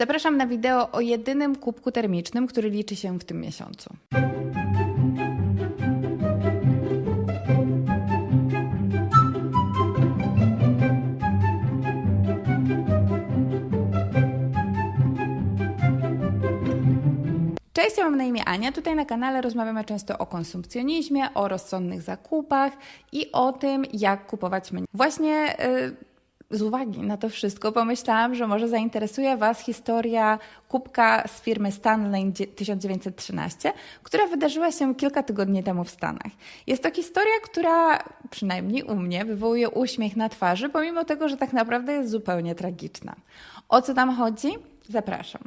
Zapraszam na wideo o jedynym kubku termicznym, który liczy się w tym miesiącu. Cześć, ja mam na imię Ania. Tutaj na kanale rozmawiamy często o konsumpcjonizmie, o rozsądnych zakupach i o tym, jak kupować mniej. Właśnie yy, z uwagi na to wszystko pomyślałam, że może zainteresuje Was historia kubka z firmy Stanley 1913, która wydarzyła się kilka tygodni temu w Stanach. Jest to historia, która przynajmniej u mnie wywołuje uśmiech na twarzy, pomimo tego, że tak naprawdę jest zupełnie tragiczna. O co tam chodzi? Zapraszam.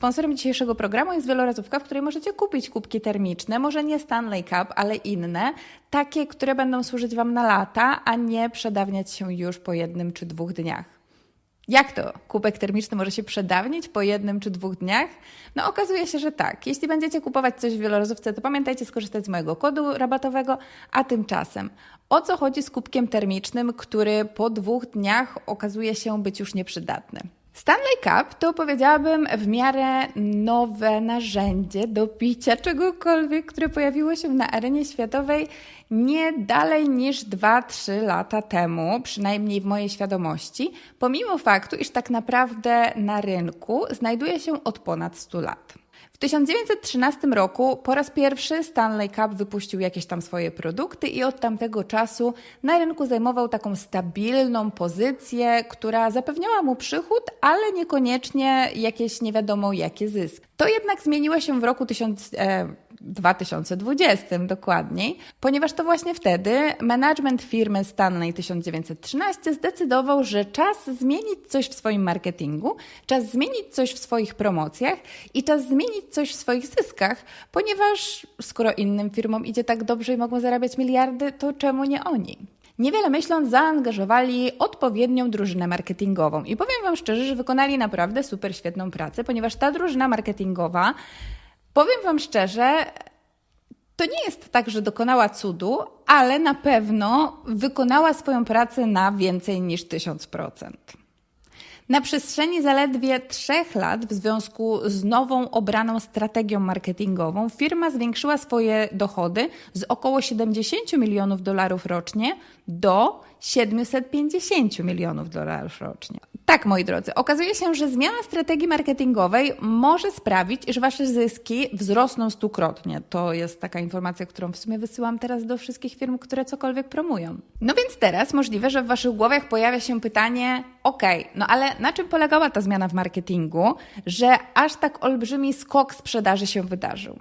Sponsorem dzisiejszego programu jest wielorazówka, w której możecie kupić kubki termiczne, może nie Stanley Cup, ale inne, takie, które będą służyć Wam na lata, a nie przedawniać się już po jednym czy dwóch dniach. Jak to? Kubek termiczny może się przedawnić po jednym czy dwóch dniach? No okazuje się, że tak. Jeśli będziecie kupować coś w wielorazówce, to pamiętajcie skorzystać z mojego kodu rabatowego, a tymczasem o co chodzi z kubkiem termicznym, który po dwóch dniach okazuje się być już nieprzydatny? Stanley Cup to powiedziałabym w miarę nowe narzędzie do picia czegokolwiek, które pojawiło się na arenie światowej nie dalej niż 2-3 lata temu, przynajmniej w mojej świadomości, pomimo faktu, iż tak naprawdę na rynku znajduje się od ponad 100 lat. W 1913 roku po raz pierwszy Stanley Cup wypuścił jakieś tam swoje produkty i od tamtego czasu na rynku zajmował taką stabilną pozycję, która zapewniała mu przychód, ale niekoniecznie jakieś nie wiadomo jakie zyski. To jednak zmieniło się w roku 1000. E, 2020 dokładniej, ponieważ to właśnie wtedy management firmy Stanley 1913 zdecydował, że czas zmienić coś w swoim marketingu, czas zmienić coś w swoich promocjach i czas zmienić coś w swoich zyskach, ponieważ skoro innym firmom idzie tak dobrze i mogą zarabiać miliardy, to czemu nie oni? Niewiele myśląc, zaangażowali odpowiednią drużynę marketingową. I powiem Wam szczerze, że wykonali naprawdę super świetną pracę, ponieważ ta drużyna marketingowa Powiem Wam szczerze, to nie jest tak, że dokonała cudu, ale na pewno wykonała swoją pracę na więcej niż 1000%. Na przestrzeni zaledwie trzech lat, w związku z nową obraną strategią marketingową, firma zwiększyła swoje dochody z około 70 milionów dolarów rocznie do 750 milionów dolarów rocznie. Tak, moi drodzy, okazuje się, że zmiana strategii marketingowej może sprawić, że wasze zyski wzrosną stukrotnie. To jest taka informacja, którą w sumie wysyłam teraz do wszystkich firm, które cokolwiek promują. No więc teraz możliwe, że w waszych głowach pojawia się pytanie: OK, no ale na czym polegała ta zmiana w marketingu, że aż tak olbrzymi skok sprzedaży się wydarzył?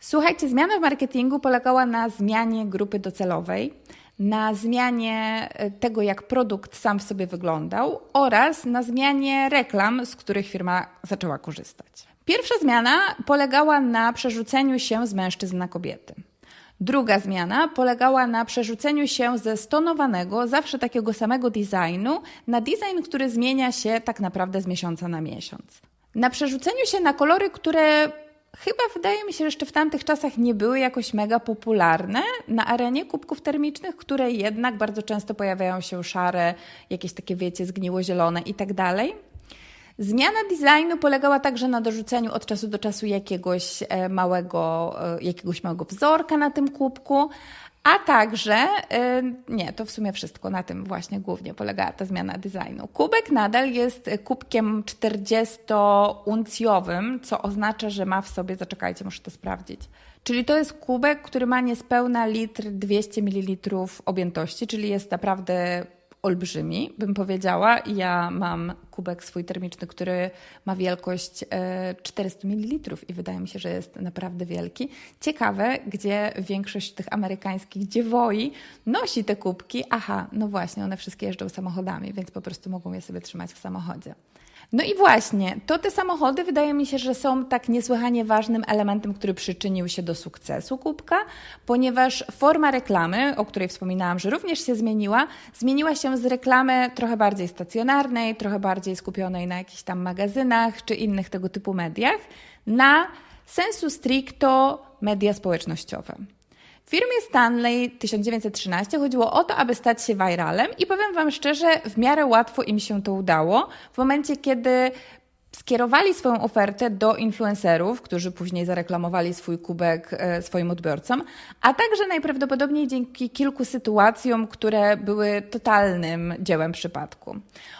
Słuchajcie, zmiana w marketingu polegała na zmianie grupy docelowej na zmianie e, tego, jak produkt sam w sobie wyglądał oraz na zmianie reklam, z których firma zaczęła korzystać. Pierwsza zmiana polegała na przerzuceniu się z mężczyzn na kobiety. Druga zmiana polegała na przerzuceniu się ze stonowanego, zawsze takiego samego designu na design, który zmienia się tak naprawdę z miesiąca na miesiąc. Na przerzuceniu się na kolory, które chyba wydaje mi się, że jeszcze w tamtych czasach nie były jakoś mega popularne na arenie kubków termicznych, które jednak bardzo często pojawiają się szare, jakieś takie wiecie, zgniło-zielone i tak dalej. Zmiana designu polegała także na dorzuceniu od czasu do czasu jakiegoś e, małego, e, jakiegoś małego wzorka na tym kubku, a także, y, nie, to w sumie wszystko na tym właśnie głównie polegała ta zmiana designu. Kubek nadal jest kubkiem 40-uncjowym, co oznacza, że ma w sobie, zaczekajcie, muszę to sprawdzić. Czyli to jest kubek, który ma niespełna litr 200 ml objętości, czyli jest naprawdę olbrzymi, bym powiedziała. Ja mam kubek swój termiczny, który ma wielkość 400 e, ml i wydaje mi się, że jest naprawdę wielki. Ciekawe, gdzie większość tych amerykańskich dziewoi nosi te kubki. Aha, no właśnie, one wszystkie jeżdżą samochodami, więc po prostu mogą je sobie trzymać w samochodzie. No i właśnie, to te samochody wydaje mi się, że są tak niesłychanie ważnym elementem, który przyczynił się do sukcesu kubka, ponieważ forma reklamy, o której wspominałam, że również się zmieniła, zmieniła się z reklamy trochę bardziej stacjonarnej, trochę bardziej skupionej na jakichś tam magazynach czy innych tego typu mediach, na sensu stricto media społecznościowe. Firmie Stanley 1913 chodziło o to, aby stać się viralem i powiem Wam szczerze, w miarę łatwo im się to udało. W momencie, kiedy skierowali swoją ofertę do influencerów, którzy później zareklamowali swój kubek e, swoim odbiorcom, a także najprawdopodobniej dzięki kilku sytuacjom, które były totalnym dziełem przypadku.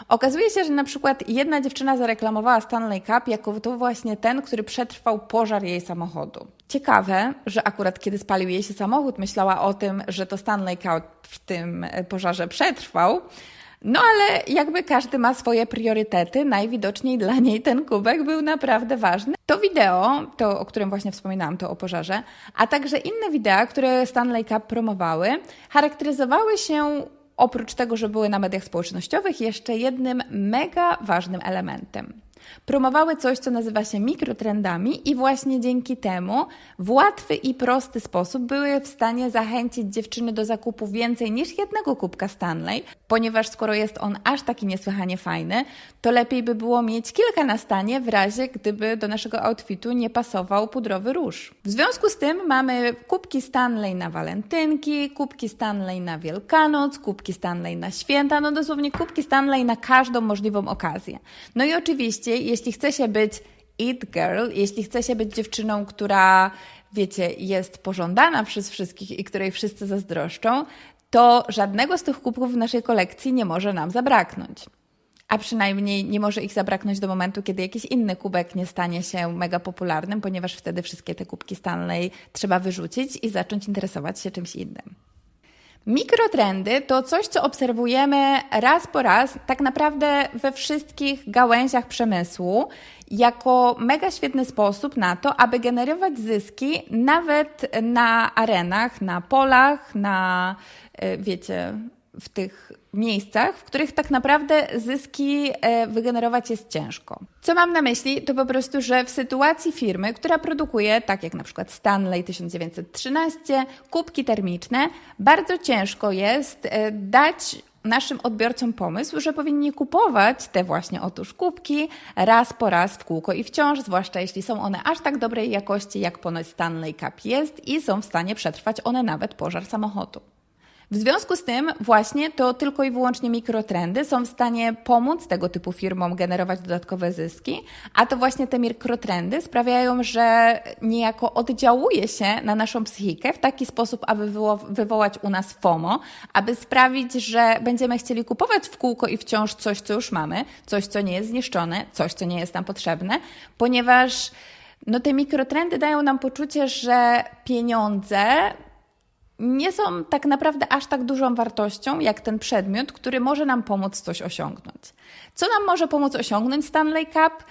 Okazuje się, że na przykład jedna dziewczyna zareklamowała Stanley Cup jako to właśnie ten, który przetrwał pożar jej samochodu. Ciekawe, że akurat kiedy spalił jej się samochód, myślała o tym, że to Stanley Cup w tym e, pożarze przetrwał, no ale jakby każdy ma swoje priorytety, najwidoczniej dla niej ten kubek był naprawdę ważny. To wideo, to o którym właśnie wspominałam, to o pożarze, a także inne wideo, które Stanley Cup promowały, charakteryzowały się oprócz tego, że były na mediach społecznościowych, jeszcze jednym mega ważnym elementem. Promowały coś, co nazywa się mikrotrendami, i właśnie dzięki temu w łatwy i prosty sposób były w stanie zachęcić dziewczyny do zakupu więcej niż jednego kubka Stanley, ponieważ skoro jest on aż taki niesłychanie fajny, to lepiej by było mieć kilka na stanie w razie, gdyby do naszego outfitu nie pasował pudrowy róż. W związku z tym mamy kubki Stanley na walentynki, kubki Stanley na Wielkanoc, kubki Stanley na święta, no dosłownie kubki Stanley na każdą możliwą okazję. No i oczywiście, jeśli chce się być it girl, jeśli chce się być dziewczyną, która wiecie, jest pożądana przez wszystkich i której wszyscy zazdroszczą, to żadnego z tych kubków w naszej kolekcji nie może nam zabraknąć. A przynajmniej nie może ich zabraknąć do momentu, kiedy jakiś inny kubek nie stanie się mega popularnym, ponieważ wtedy wszystkie te kubki Stanley trzeba wyrzucić i zacząć interesować się czymś innym. Mikrotrendy to coś, co obserwujemy raz po raz, tak naprawdę we wszystkich gałęziach przemysłu, jako mega świetny sposób na to, aby generować zyski nawet na arenach, na polach, na, e, wiecie, w tych miejscach, w których tak naprawdę zyski e, wygenerować jest ciężko. Co mam na myśli, to po prostu, że w sytuacji firmy, która produkuje, tak jak na przykład Stanley 1913, kubki termiczne, bardzo ciężko jest e, dać naszym odbiorcom pomysł, że powinni kupować te właśnie otóż kubki raz po raz w kółko i wciąż, zwłaszcza jeśli są one aż tak dobrej jakości, jak ponoć Stanley Cup jest i są w stanie przetrwać one nawet pożar samochodu. W związku z tym właśnie to tylko i wyłącznie mikrotrendy są w stanie pomóc tego typu firmom generować dodatkowe zyski, a to właśnie te mikrotrendy sprawiają, że niejako oddziałuje się na naszą psychikę w taki sposób, aby wywołać u nas FOMO, aby sprawić, że będziemy chcieli kupować w kółko i wciąż coś, co już mamy, coś, co nie jest zniszczone, coś, co nie jest nam potrzebne, ponieważ no, te mikrotrendy dają nam poczucie, że pieniądze nie są tak naprawdę aż tak dużą wartością jak ten przedmiot, który może nam pomóc coś osiągnąć. Co nam może pomóc osiągnąć Stanley Cup?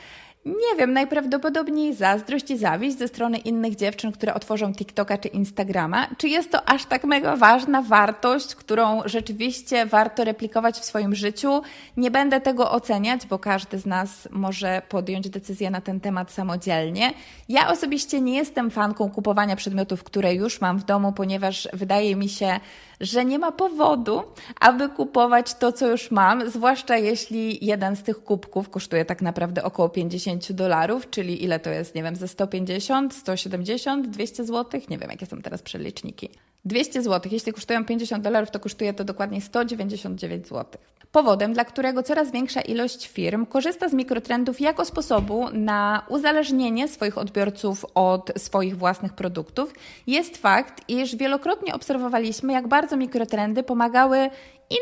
Nie wiem, najprawdopodobniej zazdrość i zawiść ze strony innych dziewczyn, które otworzą TikToka czy Instagrama. Czy jest to aż tak mega ważna wartość, którą rzeczywiście warto replikować w swoim życiu? Nie będę tego oceniać, bo każdy z nas może podjąć decyzję na ten temat samodzielnie. Ja osobiście nie jestem fanką kupowania przedmiotów, które już mam w domu, ponieważ wydaje mi się, że nie ma powodu, aby kupować to, co już mam, zwłaszcza jeśli jeden z tych kubków kosztuje tak naprawdę około 50 dolarów, czyli ile to jest, nie wiem, ze 150, 170, 200 zł, nie wiem, jakie są teraz przeliczniki. 200 zł, jeśli kosztują 50 dolarów, to kosztuje to dokładnie 199 zł powodem, dla którego coraz większa ilość firm korzysta z mikrotrendów jako sposobu na uzależnienie swoich odbiorców od swoich własnych produktów, jest fakt, iż wielokrotnie obserwowaliśmy, jak bardzo mikrotrendy pomagały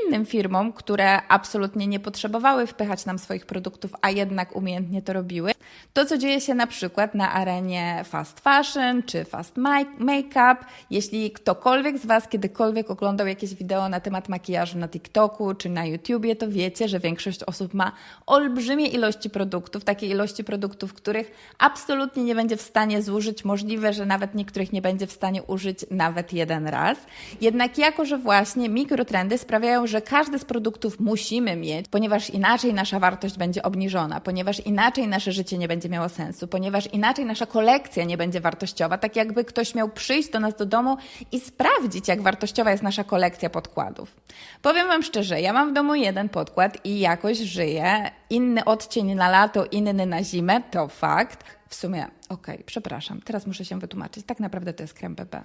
innym firmom, które absolutnie nie potrzebowały wpychać nam swoich produktów, a jednak umiejętnie to robiły. To, co dzieje się na przykład na arenie fast fashion czy fast make-up. Jeśli ktokolwiek z Was kiedykolwiek oglądał jakieś wideo na temat makijażu na TikToku czy na YouTubie, to wiecie, że większość osób ma olbrzymie ilości produktów, takie ilości produktów, których absolutnie nie będzie w stanie zużyć. Możliwe, że nawet niektórych nie będzie w stanie użyć nawet jeden raz. Jednak jako, że właśnie mikrotrendy sprawiają, że każdy z produktów musimy mieć, ponieważ inaczej nasza wartość będzie obniżona, ponieważ inaczej nasze życie nie będzie miało sensu, ponieważ inaczej nasza kolekcja nie będzie wartościowa, tak jakby ktoś miał przyjść do nas do domu i sprawdzić, jak wartościowa jest nasza kolekcja podkładów. Powiem Wam szczerze, ja mam w domu jeden podkład i jakoś żyję. Inny odcień na lato, inny na zimę, to fakt. W sumie, okej, okay, przepraszam, teraz muszę się wytłumaczyć. Tak naprawdę to jest krem BB.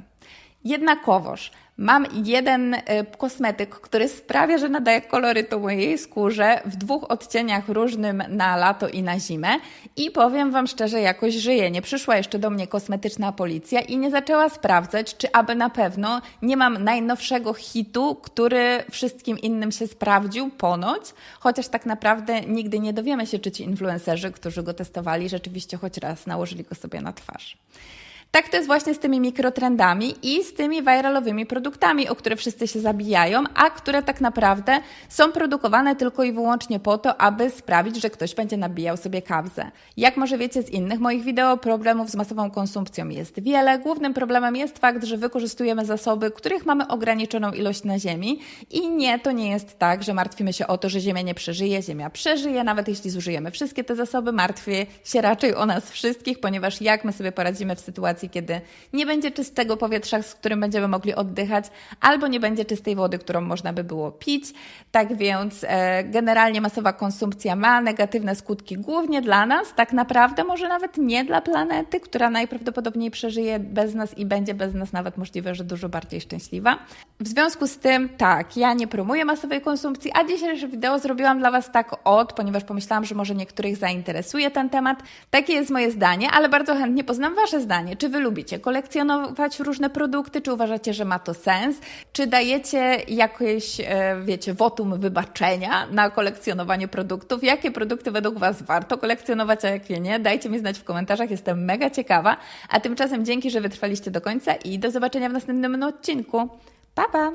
Jednakowoż mam jeden y, kosmetyk, który sprawia, że nadaje kolorytu mojej skórze w dwóch odcieniach różnym na lato i na zimę i powiem Wam szczerze, jakoś żyję. Nie przyszła jeszcze do mnie kosmetyczna policja i nie zaczęła sprawdzać, czy aby na pewno nie mam najnowszego hitu, który wszystkim innym się sprawdził ponoć, chociaż tak naprawdę nigdy nie dowiemy się, czy ci influencerzy, którzy go testowali, rzeczywiście choć raz nałożyli go sobie na twarz. Tak to jest właśnie z tymi mikrotrendami i z tymi viralowymi produktami, o które wszyscy się zabijają, a które tak naprawdę są produkowane tylko i wyłącznie po to, aby sprawić, że ktoś będzie nabijał sobie kabzę. Jak może wiecie z innych moich wideo, problemów z masową konsumpcją jest wiele. Głównym problemem jest fakt, że wykorzystujemy zasoby, których mamy ograniczoną ilość na Ziemi i nie, to nie jest tak, że martwimy się o to, że Ziemia nie przeżyje. Ziemia przeżyje, nawet jeśli zużyjemy wszystkie te zasoby, martwię się raczej o nas wszystkich, ponieważ jak my sobie poradzimy w sytuacji, kiedy nie będzie czystego powietrza, z którym będziemy mogli oddychać, albo nie będzie czystej wody, którą można by było pić. Tak więc e, generalnie masowa konsumpcja ma negatywne skutki głównie dla nas, tak naprawdę może nawet nie dla planety, która najprawdopodobniej przeżyje bez nas i będzie bez nas nawet możliwe, że dużo bardziej szczęśliwa. W związku z tym, tak, ja nie promuję masowej konsumpcji, a dzisiejsze wideo zrobiłam dla Was tak od, ponieważ pomyślałam, że może niektórych zainteresuje ten temat. Takie jest moje zdanie, ale bardzo chętnie poznam Wasze zdanie. Czy Wy lubicie kolekcjonować różne produkty? Czy uważacie, że ma to sens? Czy dajecie jakieś, e, wiecie, wotum wybaczenia na kolekcjonowanie produktów? Jakie produkty według Was warto kolekcjonować, a jakie nie? Dajcie mi znać w komentarzach, jestem mega ciekawa. A tymczasem dzięki, że wytrwaliście do końca i do zobaczenia w następnym odcinku. Pa, pa!